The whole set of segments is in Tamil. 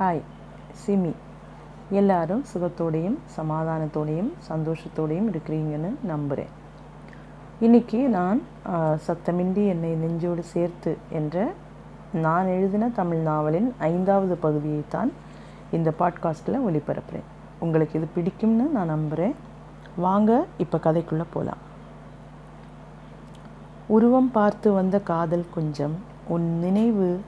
ஹாய் சிமி. எல்லாரும் சுகத்தோடையும் சமாதானத்தோடையும் சந்தோஷத்தோடையும் இருக்கிறீங்கன்னு நம்புகிறேன் இன்றைக்கி நான் சத்தமின்றி என்னை நெஞ்சோடு சேர்த்து என்ற நான் எழுதின தமிழ் நாவலின் ஐந்தாவது பகுதியைத்தான் இந்த பாட்காஸ்ட்டில் ஒளிபரப்புகிறேன் உங்களுக்கு இது பிடிக்கும்னு நான் நம்புகிறேன் வாங்க இப்போ கதைக்குள்ளே போகலாம் உருவம் பார்த்து வந்த காதல் கொஞ்சம் உன் நினைவு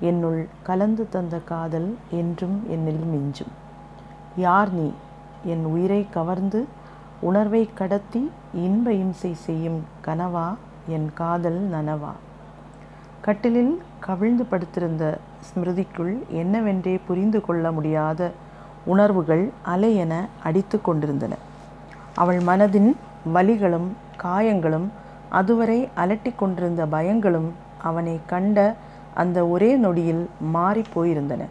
என்னுள் கலந்து தந்த காதல் என்றும் என்னில் மிஞ்சும். யார் நீ? என் உயிரை கவர்ந்து உணர்வை கடத்தி இன்ப இம்சை செய்யும் கனவா? என் காதல் நனவா? கட்டிலில் கவிழ்ந்து படுத்திருந்த ஸ்மிருதிக்குள் என்னவென்றே புரிந்து கொள்ள முடியாத உணர்வுகள் அலையென அடித்து கொண்டிருந்தன. அவள் மனதின் வலிகளும் காயங்களும் அதுவரை அலட்டிக் கொண்டிருந்த பயங்களும் அவனை கண்ட அந்த ஒரே நொடியில் மாறிப் போயிருந்தன.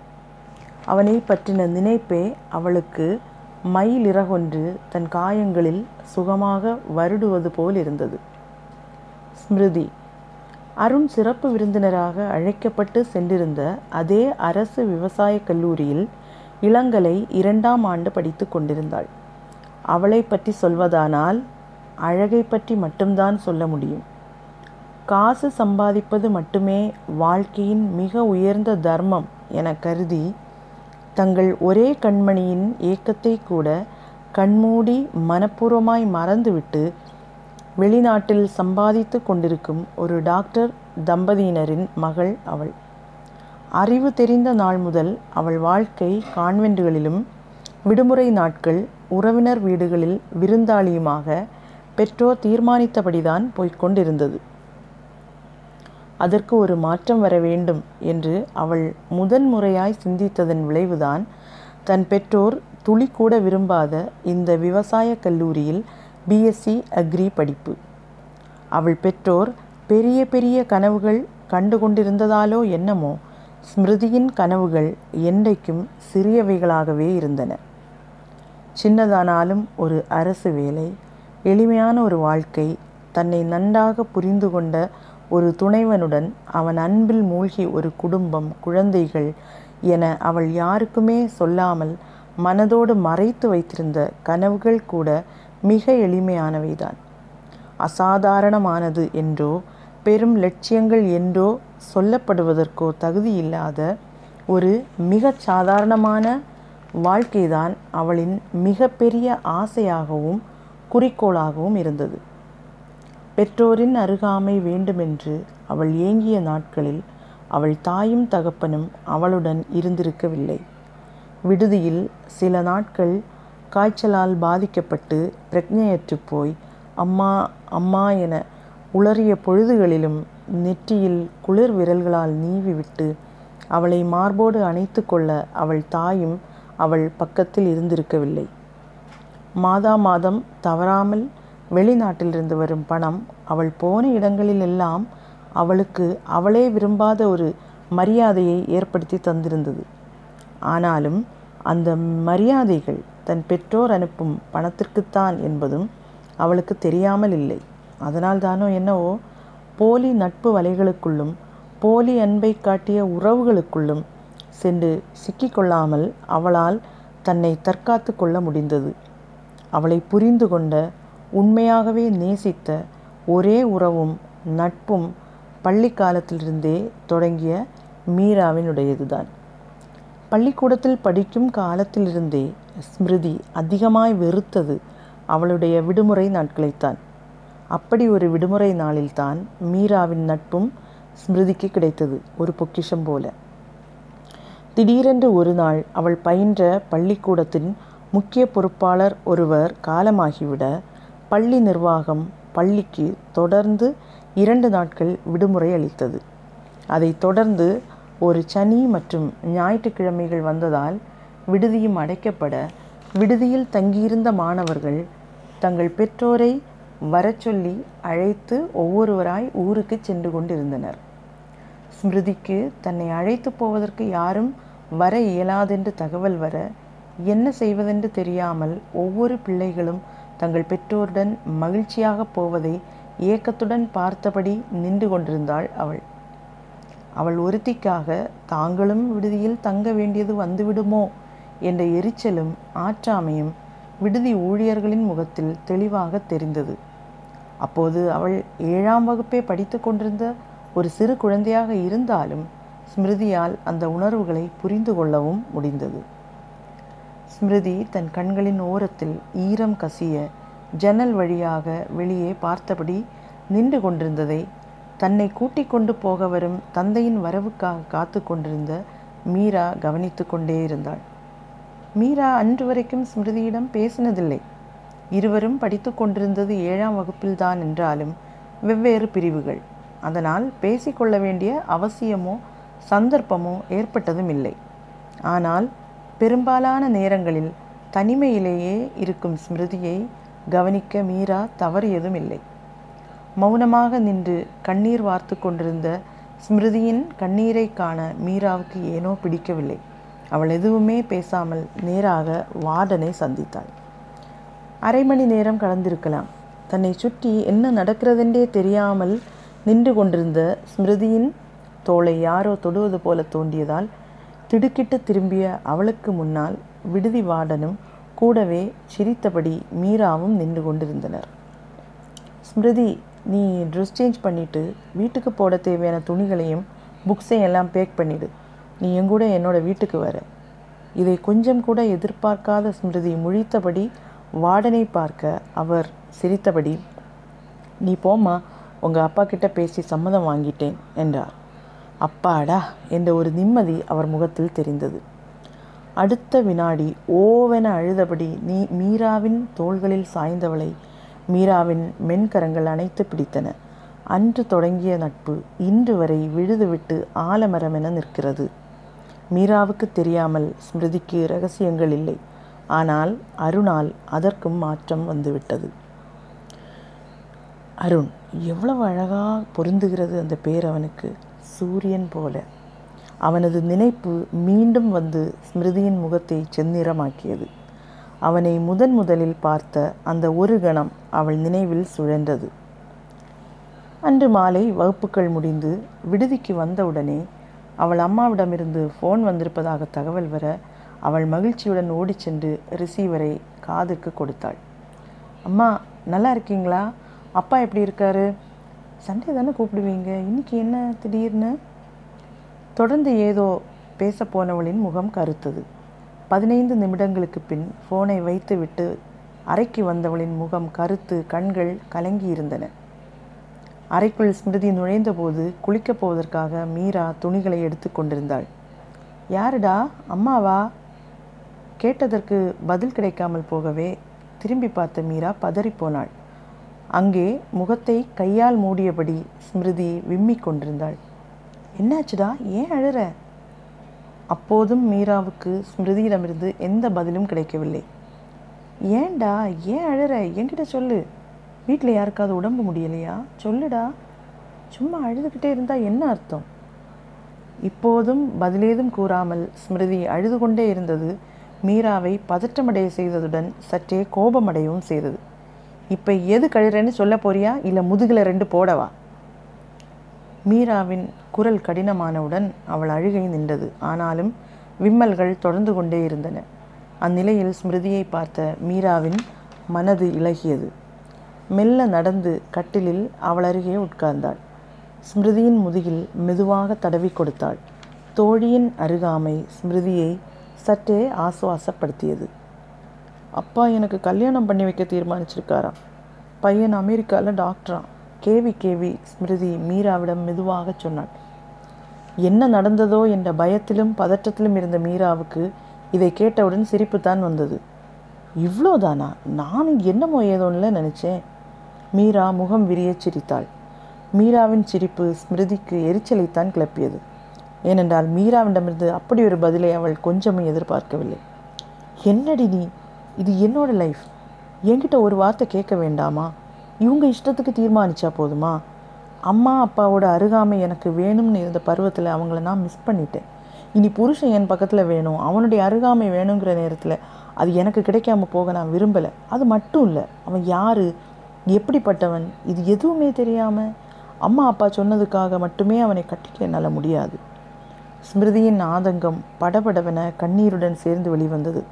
அவனை பற்றின நினைப்பே அவளுக்கு மயிலிறகொன்று தன் காயங்களில் சுகமாக வருடுவது போல் இருந்தது. ஸ்மிருதி அருண் சிறப்பு விருந்தினராக அழைக்கப்பட்டு சென்றிருந்த அதே அரசு விவசாய கல்லூரியில் இளங்கலை இரண்டாம் ஆண்டு படித்து கொண்டிருந்தாள். அவளை பற்றி சொல்வதானால் அழகை பற்றி மட்டும்தான் சொல்ல முடியும். காசு சம்பாதிப்பது மட்டுமே வாழ்க்கையின் மிக உயர்ந்த தர்மம் என கருதி தங்கள் ஒரே கண்மணியின் ஏக்கத்தை கூட கண்மூடி மனப்பூர்வமாய் மறந்துவிட்டு வெளிநாட்டில் சம்பாதித்து கொண்டிருக்கும் ஒரு டாக்டர் தம்பதியினரின் மகள் அவள். அறிவு தெரிந்த நாள் முதல் அவள் வாழ்க்கை கான்வென்ட்டுகளிலும் விடுமுறை நாட்கள் உறவினர் வீடுகளில் விருந்தாளியுமாக பெற்றோர் தீர்மானித்தபடிதான் போய்க் கொண்டிருந்தது. அதற்கு ஒரு மாற்றம் வர வேண்டும் என்று அவள் முதன் முறையாய் சிந்தித்ததன் விளைவுதான் தன் பெற்றோர் துளி கூட விரும்பாத இந்த விவசாய கல்லூரியில் பிஎஸ்சி அக்ரி படிப்பு. அவள் பெற்றோர் பெரிய பெரிய கனவுகள் கண்டு கொண்டிருந்ததாலோ என்னமோ ஸ்மிருதியின் கனவுகள் என்றைக்கும் சிறியவைகளாகவே இருந்தன. சின்னதானாலும் ஒரு அரசு வேலை எளிமையான ஒரு வாழ்க்கை தன்னை நன்றாக புரிந்து கொண்ட ஒரு துணைவனுடன் அவன் அன்பில் மூழ்கி ஒரு குடும்பம் குழந்தைகள் என அவள் யாருக்குமே சொல்லாமல் மனதோடு மறைத்து வைத்திருந்த கனவுகள் கூட மிக எளிமையானவைதான். அசாதாரணமானது என்றோ பெரும் லட்சியங்கள் என்றோ சொல்லப்படுவதற்கோ தகுதியில்லாத ஒரு மிகச் சாதாரணமான வாழ்க்கைதான் அவளின் மிகப்பெரிய ஆசையாகவும் குறிக்கோளாகவும் இருந்தது. பெற்றோரின் அருகாமை வேண்டுமென்று அவள் ஏங்கிய நாட்களில் அவள் தாயும் தகப்பனும் அவளுடன் இருந்திருக்கவில்லை. விடுதியில் சில நாட்கள் காய்ச்சலால் பாதிக்கப்பட்டு பிரக்ஞையற்று போய் அம்மா அம்மா என உளறிய பொழுதுகளிலும் நெற்றியில் குளிர் விரல்களால் நீவி விட்டு அவளை மார்போடு அணைத்து கொள்ள அவள் தாயும் அவள் பக்கத்தில் இருந்திருக்கவில்லை. மாதா மாதம் தவறாமல் வெளிநாட்டிலிருந்து வரும் பணம் அவள் போன இடங்களிலெல்லாம் அவளுக்கு அவளே விரும்பாத ஒரு மரியாதையை ஏற்படுத்தி தந்திருந்தது. ஆனாலும் அந்த மரியாதைகள் தன் பெற்றோர் அனுப்பும் பணத்திற்குத்தான் என்பதும் அவளுக்கு தெரியாமல் இல்லை. அதனால் தானோ என்னவோ போலி நட்பு வலைகளுக்குள்ளும் போலி அன்பை காட்டிய உறவுகளுக்குள்ளும் சென்று சிக்கிக்கொள்ளாமல் அவளால் தன்னை தற்காத்து கொள்ள முடிந்தது. அவளை புரிந்து கொண்ட உண்மையாகவே நேசித்த ஒரே உறவும் நட்பும் பள்ளி காலத்திலிருந்தே தொடங்கிய மீராவினுடையதுதான். பள்ளிக்கூடத்தில் படிக்கும் காலத்திலிருந்தே ஸ்மிருதி அதிகமாய் வெறுத்தது அவளுடைய விடுமுறை நாட்களைத்தான். அப்படி ஒரு விடுமுறை நாளில்தான் மீராவின் நட்பும் ஸ்மிருதிக்கு கிடைத்தது ஒரு பொக்கிஷம் போல. திடீரென்று ஒரு நாள் அவள் பயின்ற பள்ளிக்கூடத்தின் முக்கிய பொறுப்பாளர் ஒருவர் காலமாகிவிட பள்ளி நிர்வாகம் பள்ளிக்கு தொடர்ந்து இரண்டு நாட்கள் விடுமுறை அளித்தது. அதைத் தொடர்ந்து ஒரு சனி மற்றும் ஞாயிற்றுக்கிழமைகள் வந்ததால் விடுதியும் அடைக்கப்பட விடுதியில் தங்கியிருந்த மாணவர்கள் தங்கள் பெற்றோரை வரச் சொல்லி அழைத்து ஒவ்வொருவராய் ஊருக்கு சென்று கொண்டிருந்தனர். ஸ்மிருதிக்கு தன்னை அழைத்து போவதற்கு யாரும் வர இயலாதென்று தகவல் வர என்ன செய்வதென்று தெரியாமல் ஒவ்வொரு பிள்ளைகளும் தங்கள் பெற்றோருடன் மகிழ்ச்சியாக போவதை ஏக்கத்துடன் பார்த்தபடி நின்று கொண்டிருந்தாள் அவள். அவள் ஒருத்திக்காக தாங்களும் விடுதியில் தங்க வேண்டியது வந்துவிடுமோ என்ற எரிச்சலும் ஆற்றாமையும் விடுதி ஊழியர்களின் முகத்தில் தெளிவாக தெரிந்தது. அப்போது அவள் ஏழாம் வகுப்பே படித்து கொண்டிருந்த ஒரு சிறு குழந்தையாக இருந்தாலும் ஸ்மிருதியால் அந்த உணர்வுகளை புரிந்து கொள்ளவும் முடிந்தது. ஸ்மிருதி தன் கண்களின் ஓரத்தில் ஈரம் கசிய ஜன்னல் வழியாக வெளியே பார்த்தபடி நின்று கொண்டிருந்ததை தன்னை கூட்டிக் கொண்டு போக வரும் தந்தையின் வரவுக்காக காத்து கொண்டிருந்த மீரா கவனித்து கொண்டே இருந்தாள். மீரா அன்று வரைக்கும் ஸ்மிருதியிடம் பேசினதில்லை. இருவரும் படித்து கொண்டிருந்தது ஏழாம் வகுப்பில்தான் என்றாலும் வெவ்வேறு பிரிவுகள். அதனால் பேசிக்கொள்ள வேண்டிய அவசியமோ சந்தர்ப்பமோ ஏற்பட்டதும் இல்லை ஆனால் பெரும்பாலான நேரங்களில் தனிமையிலேயே இருக்கும் ஸ்மிருதியை கவனிக்க மீரா தவறியதும் இல்லை மௌனமாக நின்று கண்ணீர் வார்த்து கொண்டிருந்த ஸ்மிருதியின் கண்ணீரை காண மீராவுக்கு ஏனோ பிடிக்கவில்லை. அவள் எதுவுமே பேசாமல் நேராக வார்டனை சந்தித்தாள். அரை மணி நேரம் கடந்திருக்கலாம். தன்னை சுற்றி என்ன நடக்கிறதென்றே தெரியாமல் நின்று கொண்டிருந்த ஸ்மிருதியின் தோளை யாரோ தொடுவது போல தோண்டியதால் திடுக்கிட்டு திரும்பிய அவளுக்கு முன்னால் விடுதி வார்டனும் கூடவே சிரித்தபடி மீராவும் நின்று கொண்டிருந்தனர். ஸ்மிருதி நீ ட்ரெஸ் சேஞ்ச் பண்ணிவிட்டு வீட்டுக்கு போட தேவையான துணிகளையும் புக்ஸையும் எல்லாம் பேக் பண்ணிவிடு நீ எங்கூட என்னோட வீட்டுக்கு வர. இதை கொஞ்சம் கூட எதிர்பார்க்காத ஸ்மிருதி முழித்தபடி வார்டனை பார்க்க அவர் சிரித்தபடி நீ போம்மா உங்கள் அப்பா கிட்ட பேசி சம்மதம் வாங்கிட்டேன் என்றார். அப்பாடா என்ற ஒரு நிம்மதி அவர் முகத்தில் தெரிந்தது. அடுத்த வினாடி ஓவென அழுதபடி நீ மீராவின் தோள்களில் சாய்ந்தவளை மீராவின் மென்கரங்கள் அணைத்து பிடித்தன. அன்று தொடங்கிய நட்பு இன்று வரை விழுதுவிட்டு ஆலமரமென நிற்கிறது. மீராவுக்கு தெரியாமல் ஸ்மிருதிக்கு ரகசியங்கள் இல்லை. ஆனால் அருணால் அதற்கும் மாற்றம் வந்துவிட்டது. அருண் எவ்வளவு அழகாக பொருந்துகிறது அந்த பேர் அவனுக்கு சூரியன் போல. அவனது நினைப்பு மீண்டும் வந்து ஸ்மிருதியின் முகத்தை செந்நிறமாக்கியது. அவனை முதன் முதலில் பார்த்த அந்த ஒரு கணம் அவள் நினைவில் சுழன்றது. அன்று மாலை வகுப்புகள் முடிந்து விடுதிக்கு வந்தவுடனே அவள் அம்மாவிடமிருந்து ஃபோன் வந்திருப்பதாக தகவல் வர அவள் மகிழ்ச்சியுடன் ஓடிச் சென்று ரிசீவரை காதுக்கு கொடுத்தாள். அம்மா நல்லா இருக்கீங்களா? அப்பா எப்படி இருக்காரு? சண்டே தானே கூப்பிடுவீங்க? இன்னைக்கு என்ன திடீர்னு? தொடர்ந்து ஏதோ பேச போனவளின் முகம் கருத்தது. பதினைந்து நிமிடங்களுக்கு பின் ஃபோனை வைத்துவிட்டு அறைக்கு வந்தவளின் முகம் கருத்து கண்கள் கலங்கி இருந்தன அறைக்குள் ஸ்மிருதி நுழைந்தபோது குளிக்கப் போவதற்காக மீரா துணிகளை எடுத்து கொண்டிருந்தாள். யாருடா? அம்மாவா? கேட்டதற்கு பதில் கிடைக்காமல் போகவே திரும்பி பார்த்த மீரா பதறிப்போனாள் அங்கே முகத்தை கையால் மூடியபடி ஸ்மிருதி விம்மிக் கொண்டிருந்தாள். என்னாச்சுடா? ஏன் அழுற? அப்போதும் மீராவுக்கு ஸ்மிருதியிடமிருந்து எந்த பதிலும் கிடைக்கவில்லை. ஏன்டா? ஏன் அழுற? என்கிட்ட சொல்லு. வீட்டில் யாருக்காவது உடம்பு முடியலையா? சொல்லுடா. சும்மா அழுதுகிட்டே இருந்தால் என்ன அர்த்தம்? இப்போதும் பதிலேதும் கூறாமல் ஸ்மிருதி அழுது கொண்டே இருந்தது. மீராவை பதற்றமடைய செய்ததுடன் சற்றே கோபமடையவும் செய்தது. இப்போ எது கழுறேன்னு சொல்ல போறியா? இல்லை முதுகில் ரெண்டு போடவா? மீராவின் குரல் கடினமானவுடன் அவள் அழுகை நின்றது. ஆனாலும் விம்மல்கள் தொடர்ந்து கொண்டே இருந்தன. அந்நிலையில் ஸ்மிருதியை பார்த்த மீராவின் மனது இலகியது. மெல்ல நடந்து கட்டிலில் அவள் அருகே உட்கார்ந்தாள். ஸ்மிருதியின் முதுகில் மெதுவாக தடவி கொடுத்தாள். தோழியின் அருகாமை ஸ்மிருதியை சற்றே ஆசுவாசப்படுத்தியது. அப்பா எனக்கு கல்யாணம் பண்ணி வைக்க தீர்மானிச்சிருக்காராம். பையன் அமெரிக்காவில் டாக்டராம் கேவி கேவி ஸ்மிருதி மீராவிடம் மெதுவாக சொன்னாள். என்ன நடந்ததோ என்ற பயத்திலும் பதற்றத்திலும் இருந்த மீராவுக்கு இதை கேட்டவுடன் சிரிப்புத்தான் வந்தது. இவ்வளோதானா? நானும் என்னமோ ஏதோன்னு நினச்சேன். மீரா முகம் விரிய சிரித்தாள். மீராவின் சிரிப்பு ஸ்மிருதிக்கு எரிச்சலைத்தான் கிளப்பியது. ஏனென்றால் மீராவிடமிருந்து அப்படி ஒரு பதிலை அவள் கொஞ்சமும் எதிர்பார்க்கவில்லை. என்னடி நீ? இது என்னோட லைஃப் என்கிட்ட ஒரு வார்த்தை கேட்க வேண்டாமா? இவங்க இஷ்டத்துக்கு தீர்மானிச்சா போதுமா? அம்மா அப்பாவோட அருகாமை எனக்கு வேணும்னு இருந்த பருவத்தில் அவங்கள நான் மிஸ் பண்ணிட்டேன். இனி புருஷன் என் பக்கத்தில் வேணும் அவனுடைய அருகாமை வேணுங்கிற நேரத்தில் அது எனக்கு கிடைக்காம போக நான் விரும்பலை. அது மட்டும் இல்லை அவன் யார்? எப்படிப்பட்டவன்? இது எதுவுமே தெரியாமல் அம்மா அப்பா சொன்னதுக்காக மட்டுமே அவனை கட்டிக்க என்னால் முடியாது. ஸ்மிருதியின் ஆதங்கம் படபடவென கண்ணீருடன் சேர்ந்து வெளிவந்தது.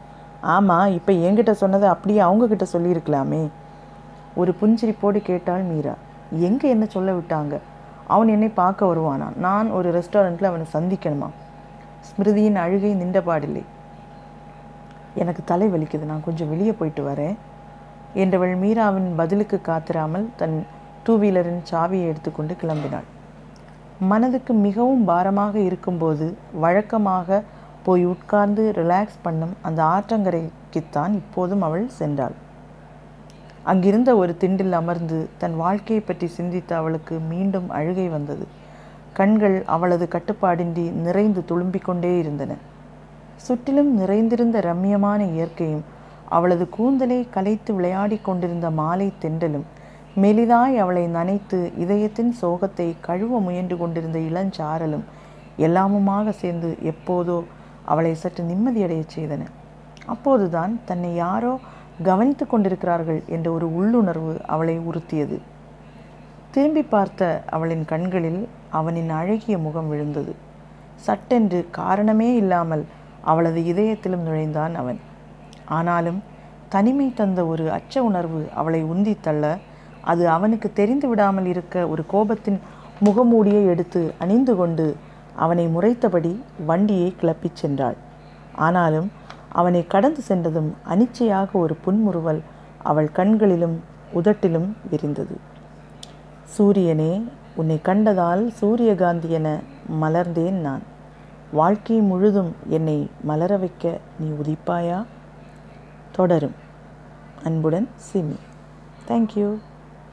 ஆமாம் இப்போ என்கிட்ட சொன்னதை அப்படியே அவங்கக்கிட்ட சொல்லியிருக்கலாமே. ஒரு புஞ்சிரிப்போடு கேட்டாள் மீரா. எங்கே என்ன சொல்ல விட்டாங்க? அவன் என்னை பார்க்க வருவானா? நான் ஒரு ரெஸ்டாரண்ட்டில் அவனை சந்திக்கணுமா? ஸ்மிருதியின் அழுகை நின்றபாடில்லை எனக்கு தலை வலிக்குது நான் கொஞ்சம் வெளியே போயிட்டு வரேன் என்றவள் மீராவின் பதிலுக்கு காத்திராமல் தன் டூ வீலரின் சாவியை எடுத்துக்கொண்டு கிளம்பினாள். மனதுக்கு மிகவும் பாரமாக இருக்கும்போது வழக்கமாக போய் உட்கார்ந்து ரிலாக்ஸ் பண்ணும் அந்த ஆற்றங்கரைக்குத்தான் இப்போதும் அவள் சென்றாள். அங்கிருந்த ஒரு திண்டில் அமர்ந்து தன் வாழ்க்கையை பற்றி சிந்தித்த அவளுக்கு மீண்டும் அழுகை வந்தது. கண்கள் அவளது கட்டுப்பாடின்றி நிறைந்து துளும்பிக் கொண்டே இருந்தன. சுற்றிலும் நிறைந்திருந்த ரம்யமான இயற்கையும் அவளது கூந்தலை கலைத்து விளையாடி கொண்டிருந்த மாலை தெண்டலும் மெலிதாய் அவளை நனைத்து இதயத்தின் சோகத்தை கழுவ முயன்று கொண்டிருந்த இளஞ்சாரலும் எல்லாமுமாக சேர்ந்து எப்போதோ அவளை சற்று நிம்மதியடையச் செய்தன. அப்போதுதான் தன்னை யாரோ கவனித்து கொண்டிருக்கிறார்கள் என்ற ஒரு உள்ளுணர்வு அவளை உறுத்தியது. திரும்பி பார்த்த அவளின் கண்களில் அவனின் அழகிய முகம் விழுந்தது. சட்டென்று காரணமே இல்லாமல் அவளது இதயத்திலும் நுழைந்தான் அவன். ஆனாலும் தனிமை தந்த ஒரு அச்ச உணர்வு அவளை உந்தி தள்ள அது அவனுக்கு தெரிந்து விடாமல் இருக்க ஒரு கோபத்தின் முகமூடியை எடுத்து அணிந்து கொண்டு அவனை முறைத்தபடி வண்டியை கிளப்பிச் சென்றாள். ஆனாலும் அவனை கடந்து சென்றதும் அனிச்சையாக ஒரு புன்முறுவல் அவள் கண்களிலும் உதட்டிலும் விரிந்தது. சூரியனே உன்னை கண்டதால் சூரியகாந்தி என மலர்ந்தேன் நான். வாழ்க்கை முழுதும் என்னை மலர வைக்க நீ உதிப்பாயா? தொடரும். அன்புடன் சிமி. தேங்க்யூ